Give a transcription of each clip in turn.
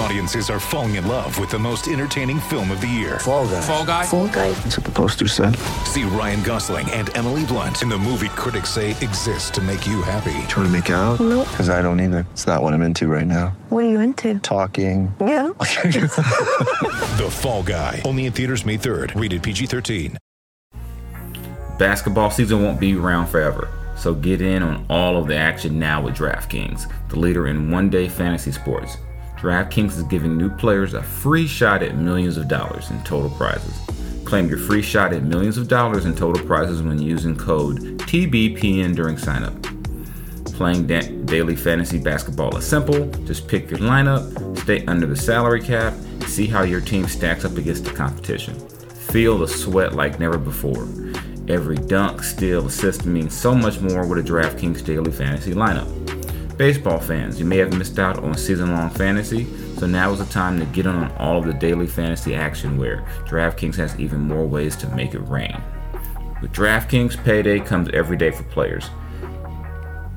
Audiences are falling in love with the most entertaining film of the year. Fall guy. Fall Guy. Fall guy. That's what the poster said. See Ryan Gosling and Emily Blunt in the movie critics say exists to make you happy. Trying to make it out? Nope. Because I don't either. It's not what I'm into right now. What are you into? Talking. Yeah. The Fall Guy. Only in theaters May 3rd. Rated PG-13. Basketball season won't be around forever, so get in on all of the action now with DraftKings, the leader in one day fantasy sports. DraftKings is giving new players a free shot at millions of dollars in total prizes. Claim your free shot at millions of dollars in total prizes when using code TBPN during signup. Playing da- daily fantasy basketball is simple. Just pick your lineup, stay under the salary cap, see how your team stacks up against the competition. Feel the sweat like never before. Every dunk, steal, assist means so much more with a DraftKings daily fantasy lineup. Baseball fans, you may have missed out on season long fantasy, so now is the time to get in on all of the daily fantasy action where DraftKings has even more ways to make it rain. With DraftKings, payday comes every day for players.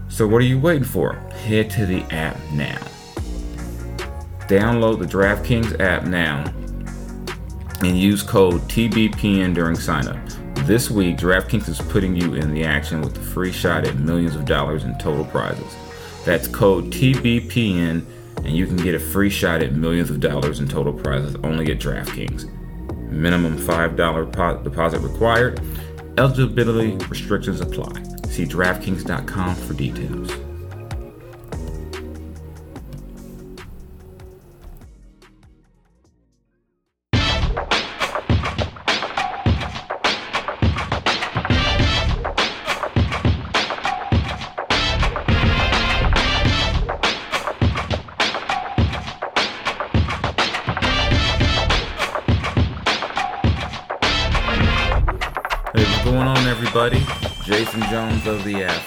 So what are you waiting for? Head to the app now. Download the DraftKings app now and use code TBPN during signup. This week, DraftKings is putting you in the action with a free shot at millions of dollars in total prizes. That's code TBPN, and you can get a free shot at millions of dollars in total prizes only at DraftKings. Minimum $5 po- deposit required. Eligibility restrictions apply. See DraftKings.com for details.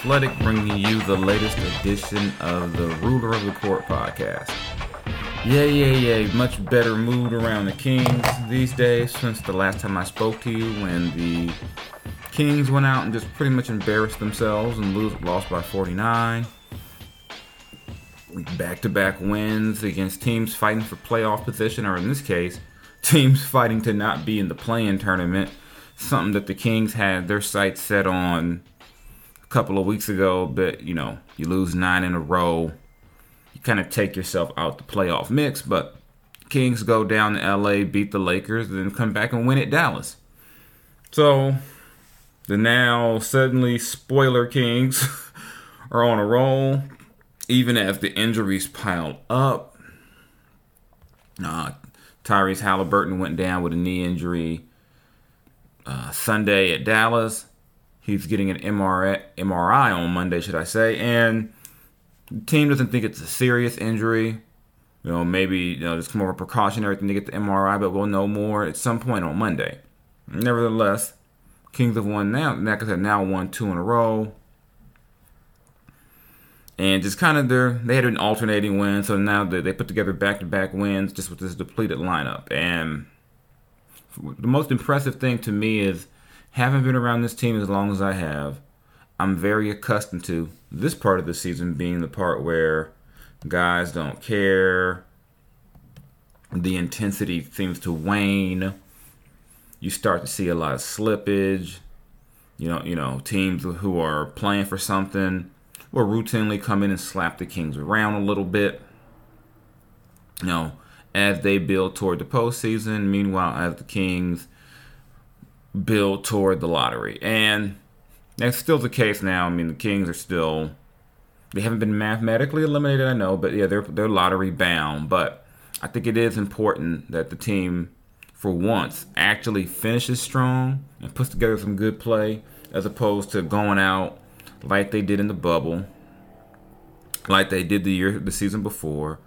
Athletic bringing you the latest edition of the Ruler of the Court podcast. Yeah, yeah, yeah. Much better mood around the Kings these days since the last time I spoke to you when the Kings went out and just pretty much embarrassed themselves and lose, lost by 49. Back to back wins against teams fighting for playoff position, or in this case, teams fighting to not be in the play in tournament. Something that the Kings had their sights set on a couple of weeks ago, but you know, you lose nine in a row. You kind of take yourself out the playoff mix, but Kings go down to LA, beat the Lakers, then come back and win at Dallas. So the now suddenly spoiler Kings are on a roll, even as the injuries pile up. Uh, Tyrese Haliburton went down with a knee injury uh, Sunday at Dallas. He's getting an MRI, MRI on Monday, should I say, and the team doesn't think it's a serious injury. You know, maybe you know it's more of a precautionary thing to get the MRI, but we'll know more at some point on Monday. Nevertheless, Kings have won now. I said, now won two in a row, and just kind of their they had an alternating win, so now they, they put together back-to-back wins just with this depleted lineup. And the most impressive thing to me is having been around this team as long as I have, I'm very accustomed to this part of the season being the part where guys don't care. The intensity seems to wane. You start to see a lot of slippage. You know, you know, teams who are playing for something will routinely come in and slap the Kings around a little bit. You know, as they build toward the postseason. Meanwhile, as the Kings build toward the lottery. And that's still the case now. I mean, the Kings are still they haven't been mathematically eliminated, I know, but yeah, they're they're lottery bound. But I think it is important that the team for once, actually finishes strong and puts together some good play, as opposed to going out like they did in the bubble, like they did the year the season before.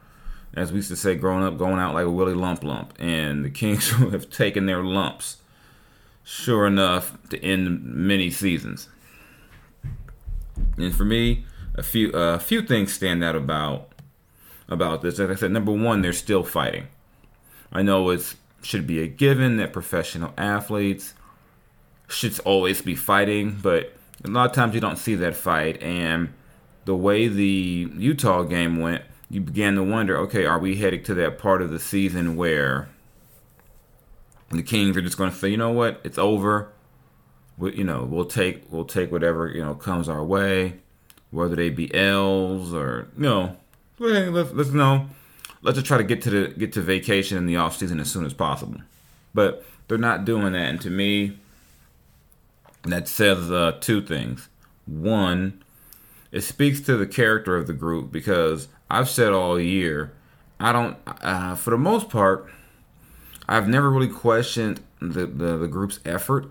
As we used to say growing up, going out like a Willie Lump Lump. And the Kings have taken their lumps, sure enough, to end many seasons. And for me, a few a uh, few things stand out about about this. Like I said, number one, they're still fighting. I know it should be a given that professional athletes should always be fighting, but a lot of times you don't see that fight. And the way the Utah game went, you began to wonder, okay, are we heading to that part of the season where the Kings are just going to say, you know what, it's over. We, you know, we'll take we'll take whatever you know comes our way, whether they be L's or you know, let's let's know. Let's just try to get to the get to vacation in the off season as soon as possible. But they're not doing that, and to me, that says uh, two things. One, it speaks to the character of the group because I've said all year, I don't, uh, for the most part, I've never really questioned the, the, the group's effort.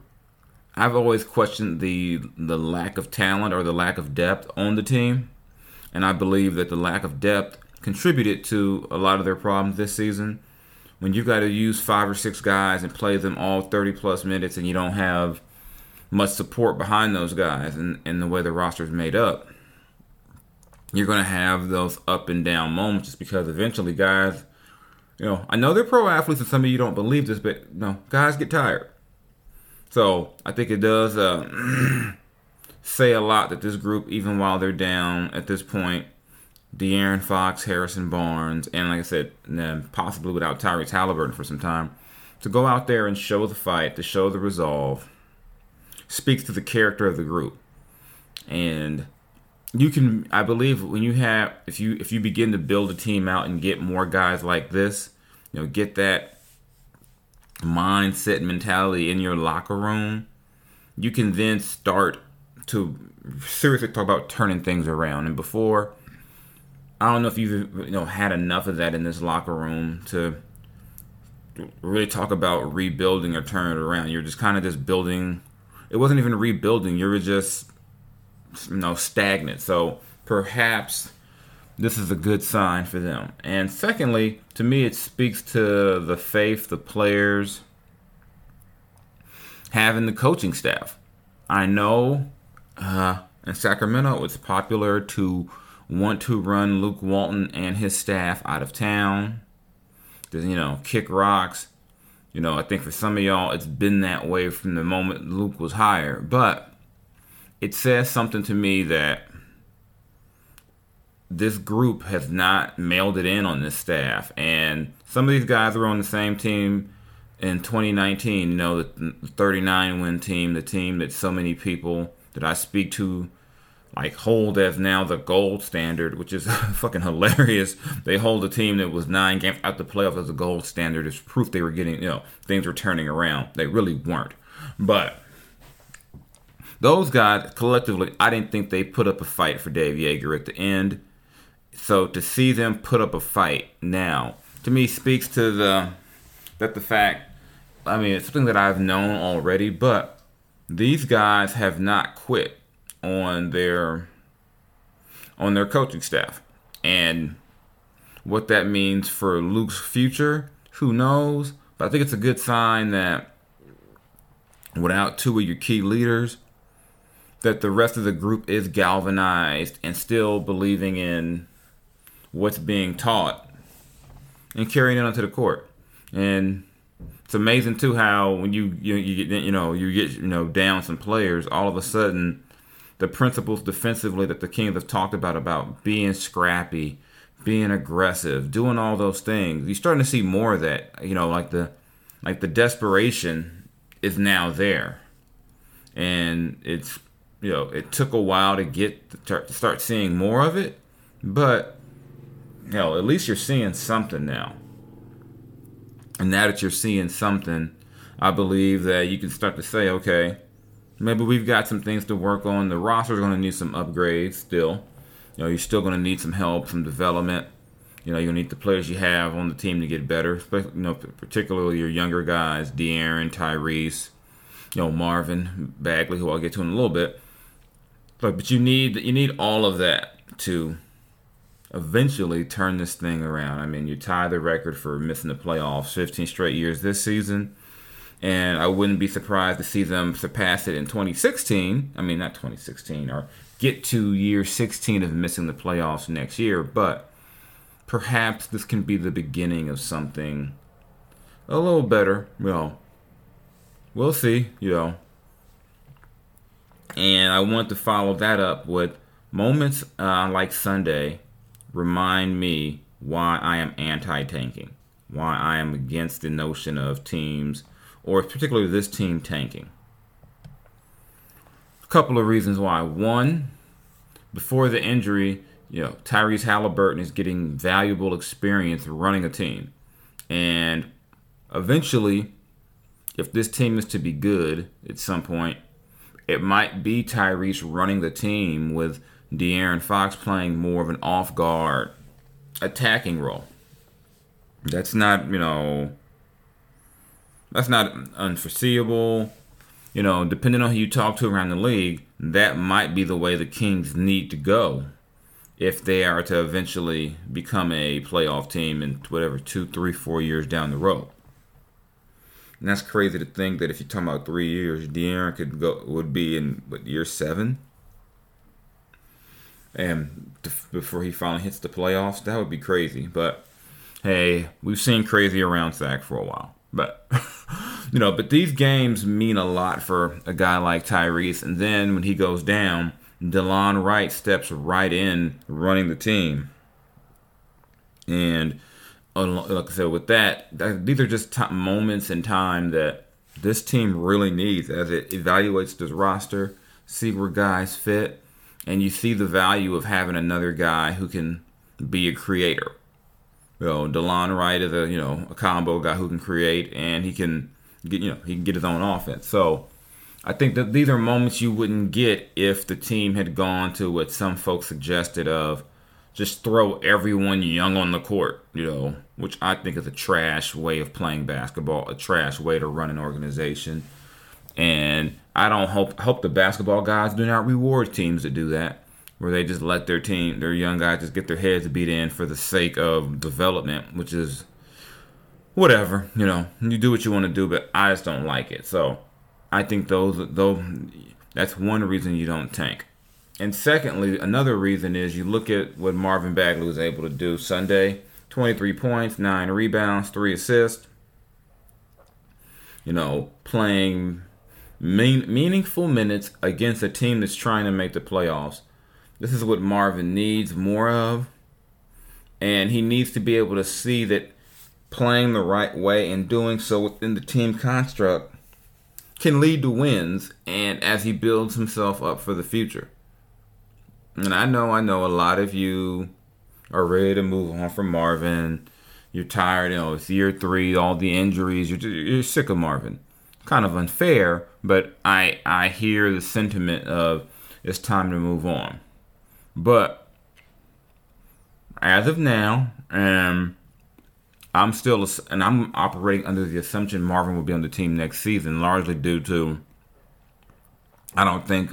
I've always questioned the the lack of talent or the lack of depth on the team, and I believe that the lack of depth contributed to a lot of their problems this season. When you've got to use five or six guys and play them all 30 plus minutes, and you don't have much support behind those guys and, and the way the roster is made up, you're going to have those up and down moments just because eventually guys, you know, I know they're pro athletes and some of you don't believe this, but you know, guys get tired. So I think it does uh, say a lot that this group, even while they're down at this point, De'Aaron Fox, Harrison Barnes, and like I said, possibly without Tyrese Haliburton for some time, to go out there and show the fight, to show the resolve, speaks to the character of the group. And you can I believe when you have if you if you begin to build a team out and get more guys like this, you know, get that mindset mentality in your locker room, you can then start to seriously talk about turning things around. And before I don't know if you've you know had enough of that in this locker room to really talk about rebuilding or turning it around. You're just kind of just building it wasn't even rebuilding. You were just you know stagnant. So perhaps this is a good sign for them. And secondly, to me, it speaks to the faith the players have in the coaching staff. I know uh, in Sacramento it's popular to want to run Luke Walton and his staff out of town. To, you know, kick rocks. You know, I think for some of y'all, it's been that way from the moment Luke was hired. But it says something to me that this group has not mailed it in on this staff. And some of these guys were on the same team in 2019, you know, the 39 win team, the team that so many people that I speak to like hold as now the gold standard, which is fucking hilarious. They hold a team that was nine games out the playoffs as a gold standard as proof they were getting, you know, things were turning around. They really weren't. But those guys collectively, I didn't think they put up a fight for Dave Joerger at the end. So to see them put up a fight now, to me, speaks to the that the fact. I mean, it's something that I've known already, but these guys have not quit on their on their coaching staff, and what that means for Luke's future, who knows? But I think it's a good sign that without two of your key leaders, that the rest of the group is galvanized and still believing in what's being taught and carrying it onto the court. And it's amazing too how when you you, you get you know you get you know down some players, all of a sudden the principles defensively that the Kings have talked about about being scrappy, being aggressive, doing all those things. You're starting to see more of that. You know, like the like the desperation is now there, and it's you know, it took a while to get to start seeing more of it, but you know, at least you're seeing something now. And now that you're seeing something, I believe that you can start to say, okay, maybe we've got some things to work on. The roster's going to need some upgrades still. You know, you're still going to need some help, some development. You know, you need the players you have on the team to get better, you know, particularly your younger guys, De'Aaron, Tyrese, you know, Marvin, Bagley, who I'll get to in a little bit. But you need you need all of that to eventually turn this thing around. I mean, you tie the record for missing the playoffs 15 straight years this season. And I wouldn't be surprised to see them surpass it in 2016. I mean, not 2016, or get to year 16 of missing the playoffs next year. But perhaps this can be the beginning of something a little better. Well, we'll see, you know. And I want to follow that up with moments uh, like Sunday remind me why I am anti tanking, why I am against the notion of teams, or particularly this team tanking. A couple of reasons why. One, before the injury, you know, Tyrese Haliburton is getting valuable experience running a team. And eventually, if this team is to be good at some point, it might be Tyrese running the team with De'Aaron Fox playing more of an off guard attacking role. That's not, you know, that's not unforeseeable. You know, depending on who you talk to around the league, that might be the way the Kings need to go if they are to eventually become a playoff team in whatever two, three, four years down the road. And that's crazy to think that if you're talking about three years, De'Aaron could go would be in what year seven, and before he finally hits the playoffs, that would be crazy. But hey, we've seen crazy around Sac for a while. But you know, but these games mean a lot for a guy like Tyrese. And then when he goes down, Delon Wright steps right in, running the team. And like I said, with that, these are just t- moments in time that this team really needs as it evaluates this roster, see where guys fit, and you see the value of having another guy who can be a creator. You know, Delon Wright is a you know a combo guy who can create and he can get you know he can get his own offense. So I think that these are moments you wouldn't get if the team had gone to what some folks suggested of just throw everyone young on the court, you know, which I think is a trash way of playing basketball, a trash way to run an organization. And I don't hope hope the basketball guys do not reward teams that do that, where they just let their team, their young guys, just get their heads beat in for the sake of development, which is whatever, you know. You do what you want to do, but I just don't like it. So I think those though that's one reason you don't tank. And secondly, another reason is you look at what Marvin Bagley was able to do Sunday 23 points, 9 rebounds, 3 assists. You know, playing mean, meaningful minutes against a team that's trying to make the playoffs. This is what Marvin needs more of. And he needs to be able to see that playing the right way and doing so within the team construct can lead to wins and as he builds himself up for the future. And I know, I know a lot of you are ready to move on from Marvin. You're tired, you know, it's year three, all the injuries, you're, you're sick of Marvin. Kind of unfair, but I I hear the sentiment of it's time to move on. But as of now, um, I'm still and I'm operating under the assumption Marvin will be on the team next season, largely due to I don't think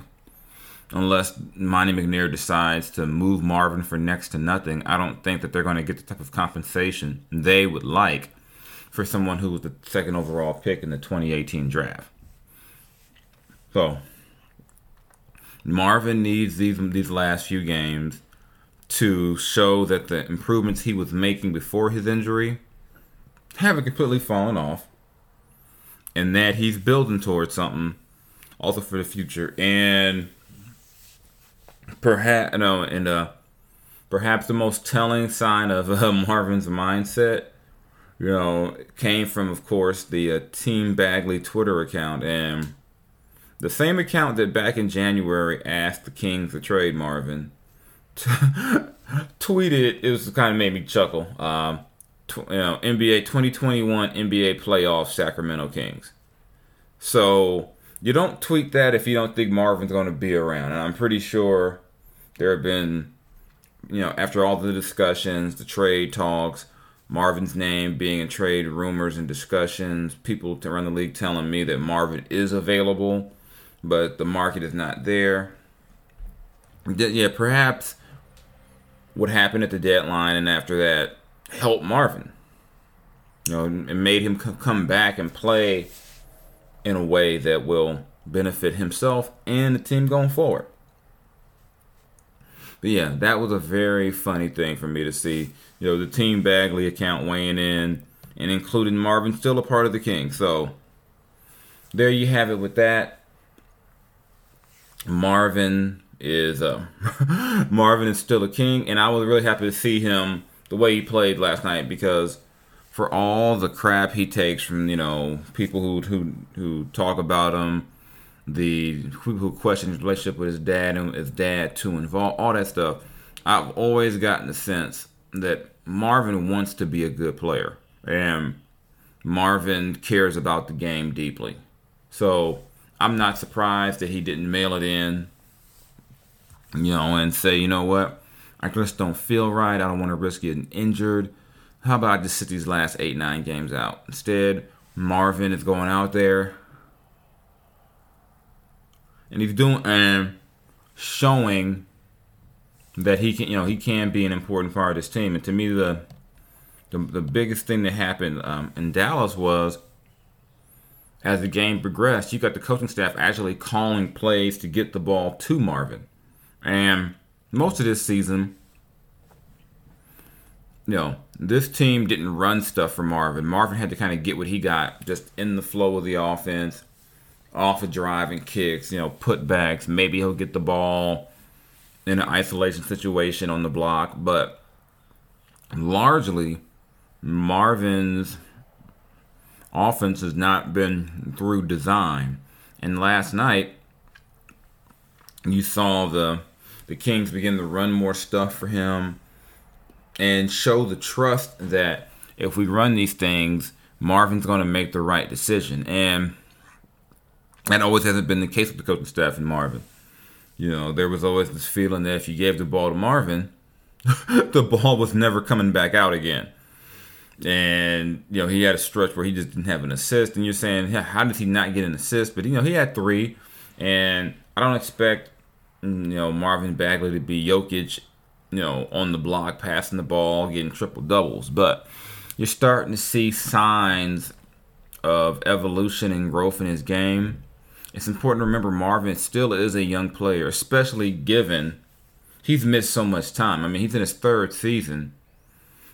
unless Monte McNair decides to move Marvin for next to nothing, I don't think that they're going to get the type of compensation they would like for someone who was the second overall pick in the 2018 draft. So Marvin needs these these last few games to show that the improvements he was making before his injury haven't completely fallen off, and that he's building towards something also for the future. And perhaps no, and uh, perhaps the most telling sign of uh, Marvin's mindset, you know, came from, of course, the uh, Team Bagley Twitter account and the same account that back in January asked the Kings to trade Marvin. T- tweeted it was kind of made me chuckle. Um, tw- you know, NBA 2021 NBA playoff Sacramento Kings. So you don't tweet that if you don't think Marvin's going to be around. And I'm pretty sure there have been you know, after all the discussions, the trade talks, Marvin's name being in trade rumors and discussions, people around the league telling me that Marvin is available, but the market is not there. Yeah, perhaps what happened at the deadline and after that helped Marvin. You know, it made him come back and play in a way that will benefit himself and the team going forward. But yeah, that was a very funny thing for me to see. You know, the team Bagley account weighing in and including Marvin still a part of the King. So there you have it with that. Marvin is uh, Marvin is still a king, and I was really happy to see him the way he played last night because for all the crap he takes from you know people who who who talk about him the people who question his relationship with his dad and his dad too involved, all that stuff. I've always gotten the sense that Marvin wants to be a good player, and Marvin cares about the game deeply. So I'm not surprised that he didn't mail it in, you know, and say, you know what, I just don't feel right. I don't want to risk getting injured. How about just sit these last eight, nine games out? Instead, Marvin is going out there and he's doing and showing that he can, you know, he can be an important part of this team. And to me, the the, the biggest thing that happened um, in Dallas was as the game progressed, you got the coaching staff actually calling plays to get the ball to Marvin. And most of this season, know, this team didn't run stuff for Marvin. Marvin had to kind of get what he got just in the flow of the offense off of driving kicks, you know, putbacks. Maybe he'll get the ball in an isolation situation on the block, but largely Marvin's offense has not been through design. And last night, you saw the the Kings begin to run more stuff for him and show the trust that if we run these things, Marvin's going to make the right decision. And that always hasn't been the case with the coaching staff and Marvin. You know, there was always this feeling that if you gave the ball to Marvin, the ball was never coming back out again. And, you know, he had a stretch where he just didn't have an assist. And you're saying, how did he not get an assist? But, you know, he had three. And I don't expect, mm, you know, Marvin Bagley to be Jokic, you know, on the block, passing the ball, getting triple doubles. But you're starting to see signs of evolution and growth in his game it's important to remember Marvin still is a young player, especially given he's missed so much time. I mean, he's in his third season,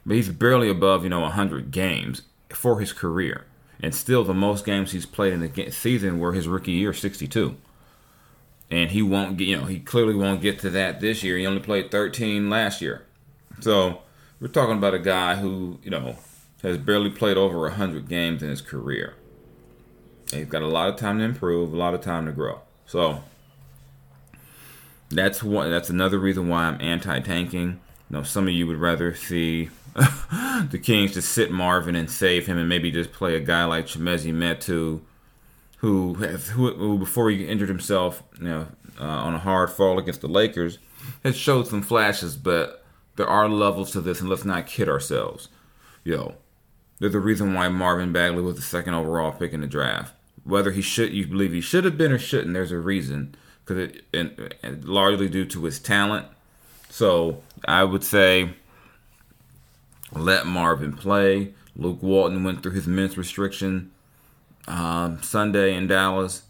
but he's barely above, you know, 100 games for his career. And still, the most games he's played in the season were his rookie year, 62. And he won't get, you know, he clearly won't get to that this year. He only played 13 last year. So we're talking about a guy who, you know, has barely played over 100 games in his career. He's got a lot of time to improve, a lot of time to grow. So that's one. That's another reason why I'm anti-tanking. You know, some of you would rather see the Kings just sit Marvin and save him, and maybe just play a guy like Chimezie Metu, who who, who before he injured himself, you know, uh, on a hard fall against the Lakers, has showed some flashes, but there are levels to this, and let's not kid ourselves. Yo, there's a reason why Marvin Bagley was the second overall pick in the draft. Whether he should you believe he should have been or shouldn't there's a reason because it and, and largely due to his talent. So i would say let marvin play. Luke walton went through his minutes restriction um, sunday in dallas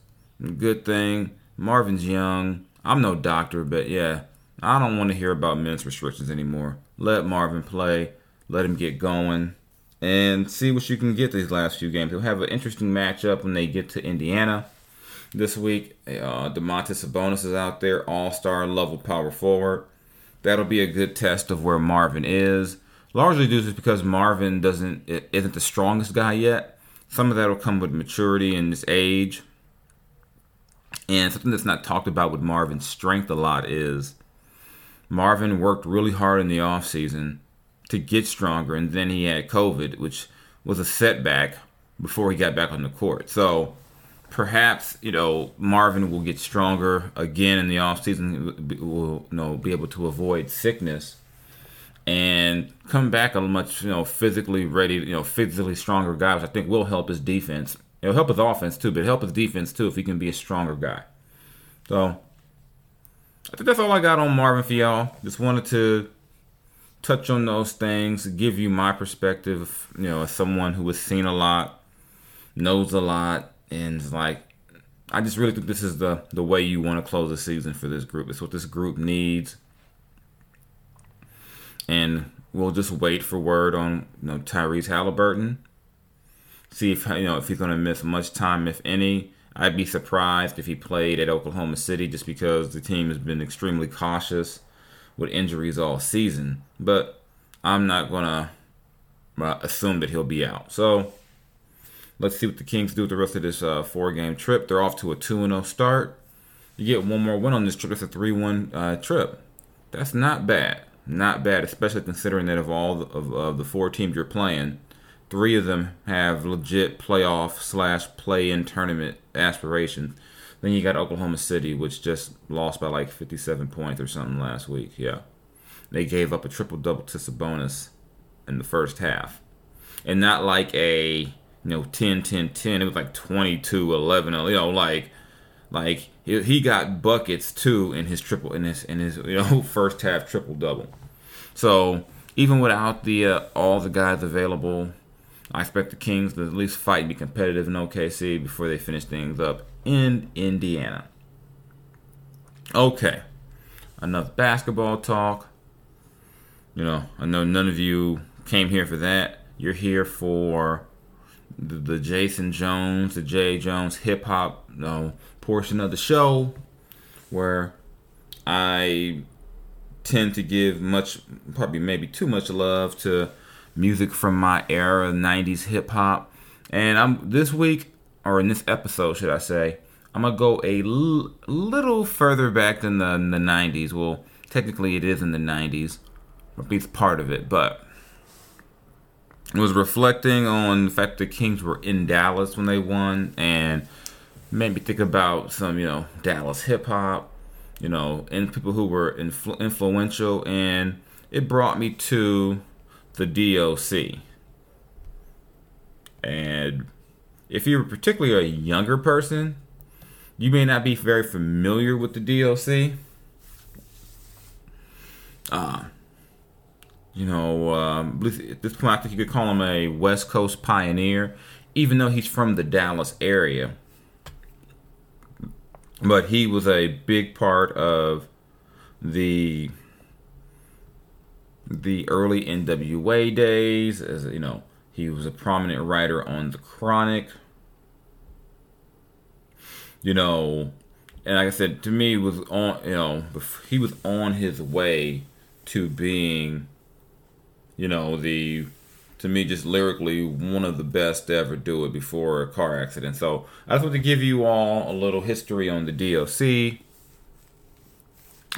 good thing marvin's young i'm no doctor but yeah i don't want to hear about men's restrictions anymore let marvin play let him get going and see what you can get these last few games. They'll have an interesting matchup when they get to Indiana this week. Uh, Domantas Sabonis is out there, all-star level power forward. That'll be a good test of where Marvin is. Largely due to because Marvin doesn't isn't the strongest guy yet. Some of that will come with maturity and his age. And something that's not talked about with Marvin's strength a lot is Marvin worked really hard in the offseason to get stronger, and then he had COVID, which was a setback before he got back on the court. So perhaps you know Marvin will get stronger again in the offseason. Will you know be able to avoid sickness and come back a much you know physically ready, you know physically stronger guy, which I think will help his defense. It'll help his offense too, but help his defense too if he can be a stronger guy. So I think that's all I got on Marvin for y'all. Just wanted to touch on those things, give you my perspective, you know, as someone who has seen a lot, knows a lot, and like I just really think this is the the way you want to close the season for this group. It's what this group needs. And we'll just wait for word on you know Tyrese Haliburton. See if you know if he's gonna miss much time, if any. I'd be surprised if he played at Oklahoma City just because the team has been extremely cautious with injuries all season. But I'm not going to uh, assume that he'll be out. So let's see what the Kings do with the rest of this uh, four game trip. They're off to a 2 0 start. You get one more win on this trip. That's a 3 1 uh, trip. That's not bad. Not bad, especially considering that of all the, of, of the four teams you're playing, three of them have legit playoff slash play in tournament aspirations. Then you got Oklahoma City, which just lost by like 57 points or something last week. Yeah. They gave up a triple double to Sabonis in the first half. And not like a, you know, 10 10 10. It was like 22 11. You know, like, like he got buckets too in his triple, in his, in his, you know, first half triple double. So even without the, uh, all the guys available, I expect the Kings to at least fight and be competitive in OKC before they finish things up in Indiana. Okay, enough basketball talk. You know, I know none of you came here for that. You're here for the, the Jason Jones, the Jay Jones hip hop you portion of the show, where I tend to give much, probably maybe too much love to music from my era, 90s hip hop. And I'm this week, or in this episode, should I say, I'm gonna go a l- little further back than the, the 90s. Well, technically, it is in the 90s, or at least part of it, but was reflecting on the fact the Kings were in Dallas when they won, and made me think about some, you know, Dallas hip hop, you know, and people who were influ- influential, and it brought me to the DOC. And if you're particularly a younger person, you may not be very familiar with the DOC. Uh, you know, um, at this point, I think you could call him a West Coast pioneer, even though he's from the Dallas area. But he was a big part of the the early NWA days. As you know, he was a prominent writer on the Chronic. You know, and like I said, to me, was on you know he was on his way to being, you know, the to me just lyrically one of the best to ever do it before a car accident. So I just want to give you all a little history on the DOC.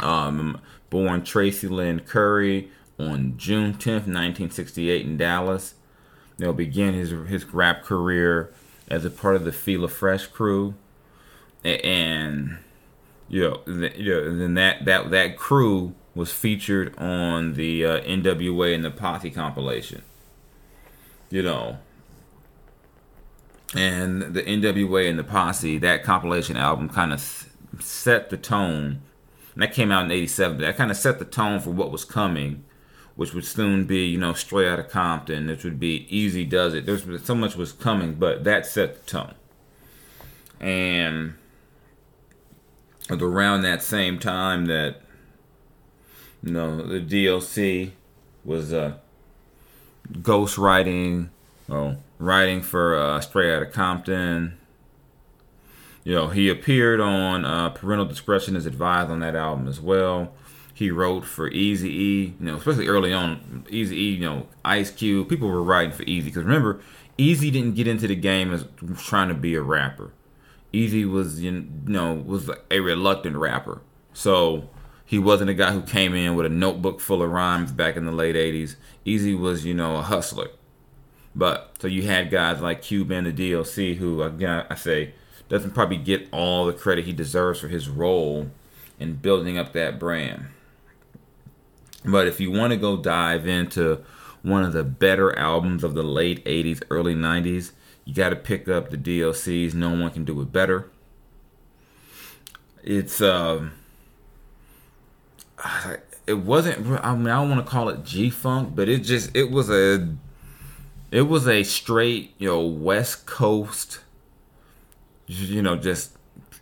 Um, born Tracy Lynn Curry on June 10th, 1968 in Dallas. You know, began his his rap career as a part of the Fila Fresh crew, and you know, you know, then that that that crew was featured on the uh, NWA and the Posse compilation. You know, and the NWA and the Posse that compilation album kind of set the tone. And that came out in '87. That kind of set the tone for what was coming which would soon be, you know, straight out of Compton, which would be Eazy-Duz-It. There's so much was coming, but that set the tone. And around that same time that, know, the DOC was uh, ghost writing, oh, writing for uh, Straight Outta Compton. You know, he appeared on uh, Parental Discretion is Advised on that album as well he wrote for Easy E, you know, especially early on, Easy E, you know, Ice Cube. People were writing for Eazy because remember, Eazy didn't get into the game as trying to be a rapper. Eazy was, you know, was a reluctant rapper. So he wasn't a guy who came in with a notebook full of rhymes back in the late '80s. Eazy was, you know, a hustler. But so you had guys like Cube and the DOC, who again I say doesn't probably get all the credit he deserves for his role in building up that brand. But if you want to go dive into one of the better albums of the late 80s, early 90s, you got to pick up the DOCs. No one can do it better. It's um it wasn't I mean I don't want to call it G funk, but it just it was a it was a straight, you know, West Coast you know, just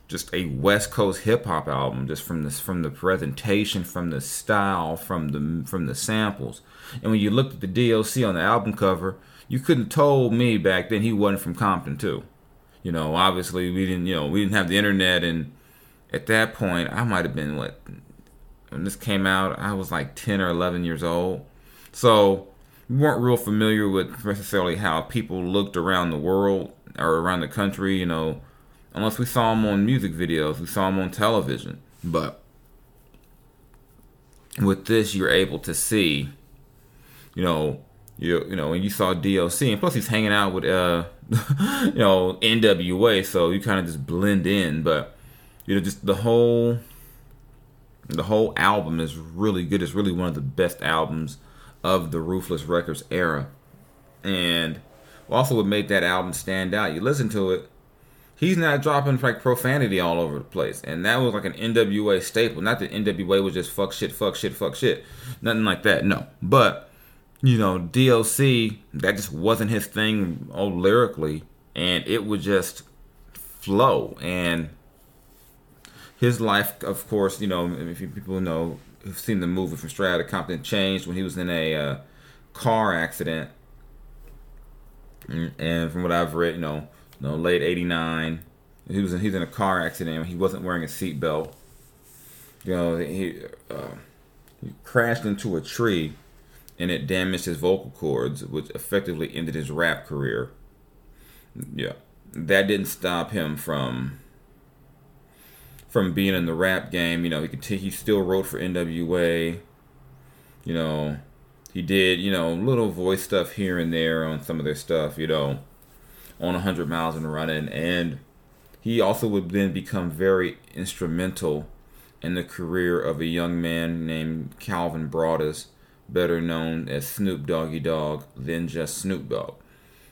just a West Coast hip hop album, just from this from the presentation, from the style, from the from the samples. And when you looked at the DOC on the album cover, you couldn't told me back then he wasn't from Compton too. You know, obviously we didn't you know, we didn't have the internet and at that point I might have been what when this came out, I was like ten or eleven years old. So we weren't real familiar with necessarily how people looked around the world or around the country, you know unless we saw him on music videos, we saw him on television. But with this, you're able to see, you know, you you know, when you saw DOC, and plus he's hanging out with uh, you know, NWA, so you kind of just blend in. But you know, just the whole the whole album is really good. It's really one of the best albums of the Ruthless Records era, and also what made that album stand out. You listen to it he's not dropping like profanity all over the place. And that was like an NWA staple. Not that NWA was just fuck shit, fuck shit, fuck shit. Nothing like that. No. But, you know, DOC, that just wasn't his thing oh, lyrically. And it would just flow. And his life, of course, you know, if you, people know, who've seen the movie from Outta Compton, changed when he was in a uh, car accident. And from what I've read, you know, know, late '89. He was in, he was in a car accident. He wasn't wearing a seatbelt. You know, he, uh, he crashed into a tree, and it damaged his vocal cords, which effectively ended his rap career. Yeah, that didn't stop him from from being in the rap game. You know, he could t- he still wrote for NWA. You know, he did you know little voice stuff here and there on some of their stuff. You know on 100 miles and running. And he also would then become very instrumental in the career of a young man named Calvin Broadus, better known as Snoop Doggy Dogg than just Snoop Dogg.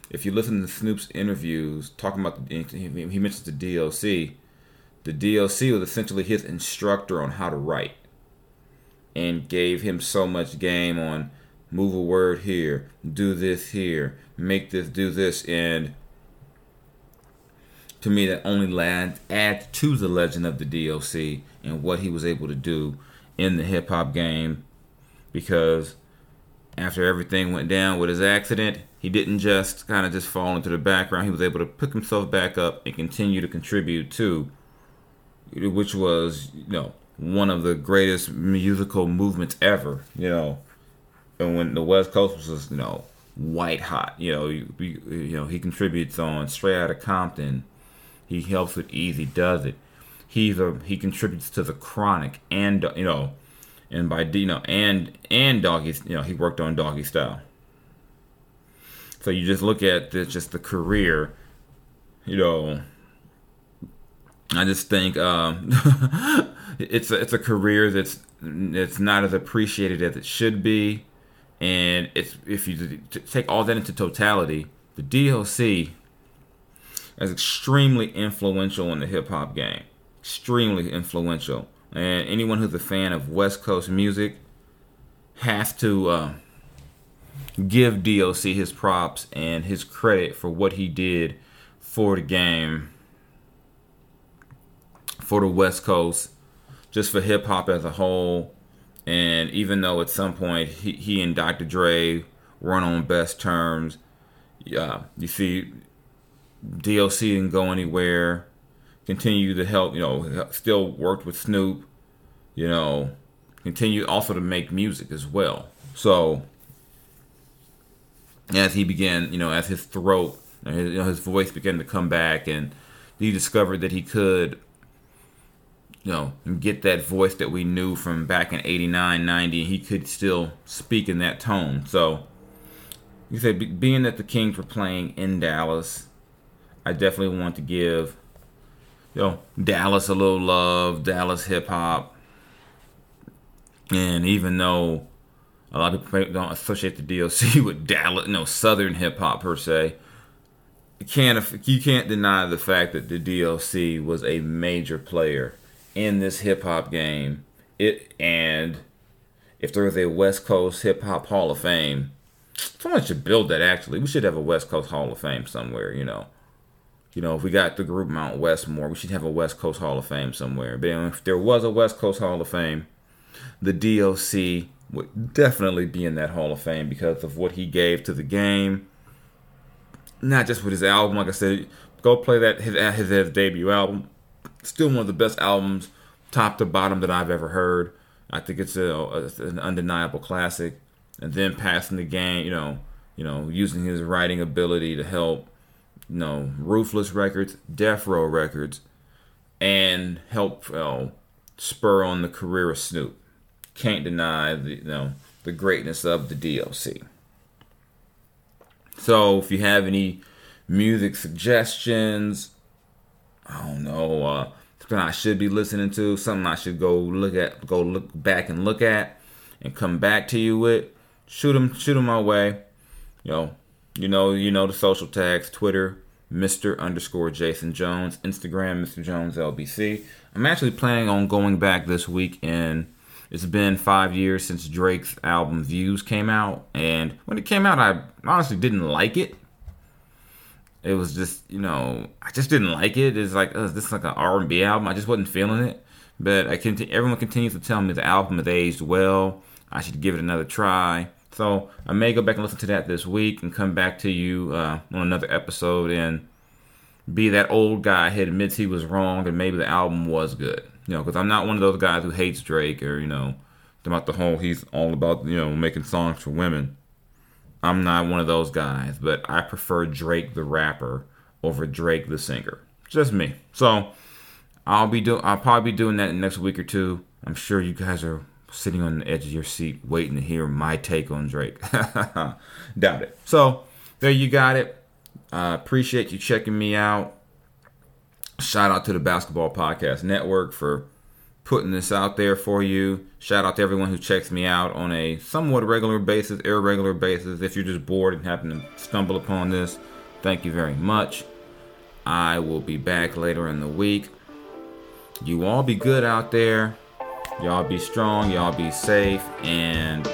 If you listen to Snoop's interviews talking about the, he mentions the DOC, the DOC was essentially his instructor on how to write and gave him so much game on move a word here, do this here, make this do this and to me that only adds to the legend of the DOC and what he was able to do in the hip hop game because after everything went down with his accident, he didn't just kind of just fall into the background. He was able to pick himself back up and continue to contribute to, which was you know one of the greatest musical movements ever. You know, and when the West Coast was just, you know white hot. You know, you, you know he contributes on Straight Outta Compton, he helps with Eazy-Duz-It. He's a he contributes to the Chronic and you know, and by you know and and Doggy you know he worked on Doggy Style. So you just look at this, just the career, you know. I just think um, it's a, it's a career that's it's not as appreciated as it should be, and it's if you take all that into totality, the DOC is extremely influential in the hip hop game. Extremely influential. And anyone who's a fan of West Coast music has to uh, give DOC his props and his credit for what he did for the game, for the West Coast, just for hip hop as a whole. And even though at some point he, he and Dr. Dre weren't on best terms, yeah, you see DOC didn't go anywhere. Continue to help, you know, still worked with Snoop, you know, continue also to make music as well. So as he began, you know, as his throat, you know, his voice began to come back, and he discovered that he could, you know, get that voice that we knew from back in 89, 90. He could still speak in that tone. So, you said, being that the Kings were playing in Dallas, I definitely want to give you know Dallas a little love, Dallas hip hop. And even though A lot of people don't associate the DOC with Dallas, no Southern hip hop per se. You can't you can't deny the fact that the DOC was a major player in this hip hop game. It and if there was a West Coast hip hop Hall of Fame, someone should build that. Actually, we should have a West Coast Hall of Fame somewhere. You know, you know, if we got the group Mount Westmore, we should have a West Coast Hall of Fame somewhere. But if there was a West Coast Hall of Fame, the DOC would definitely be in that Hall of Fame because of what he gave to the game. Not just with his album, like I said, go play that his his, his debut album. Still one of the best albums, top to bottom, that I've ever heard. I think it's a, a, an undeniable classic. And then passing the game, you know, you know, using his writing ability to help, you know, Ruthless Records, Death Row Records, and help you know, spur on the career of Snoop. Can't deny the you know the greatness of the DOC. So if you have any music suggestions, I don't know, uh, something I should be listening to, something I should go look at, go look back and look at, and come back to you with, shoot them, shoot them my way. You know, you know, you know the social tags: Twitter, Mr. underscore Jason Jones, Instagram, Mr. Jones LBC. I'm actually planning on going back this week and it's been five years since Drake's album Views came out, and when it came out, I honestly didn't like it. It was just, you know, I just didn't like it. It's like, this is like an R&B album. I just wasn't feeling it. But I continue, everyone continues to tell me the album has aged well. I should give it another try. So I may go back and listen to that this week and come back to you uh, on another episode and be that old guy who admits he was wrong and maybe the album was good. You know, because I'm not one of those guys who hates Drake or you know about the whole he's all about you know making songs for women. I'm not one of those guys, but I prefer Drake the rapper over Drake the singer. Just me. So I'll be doing. I'll probably be doing that next week or two. I'm sure you guys are sitting on the edge of your seat waiting to hear my take on Drake. Doubt it. So there you got it. Uh, appreciate you checking me out. Shout out to the Basketball Podcast Network for putting this out there for you. Shout out to everyone who checks me out on a somewhat regular basis, irregular basis. If you're just bored and happen to stumble upon this, thank you very much. I will be back later in the week. You all be good out there. Y'all be strong. Y'all be safe. And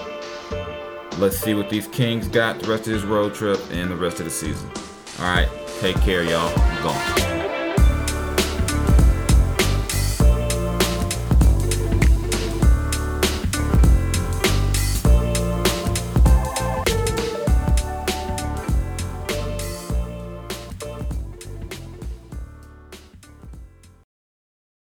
let's see what these Kings got the rest of this road trip and the rest of the season. All right. Take care, y'all. I'm gone.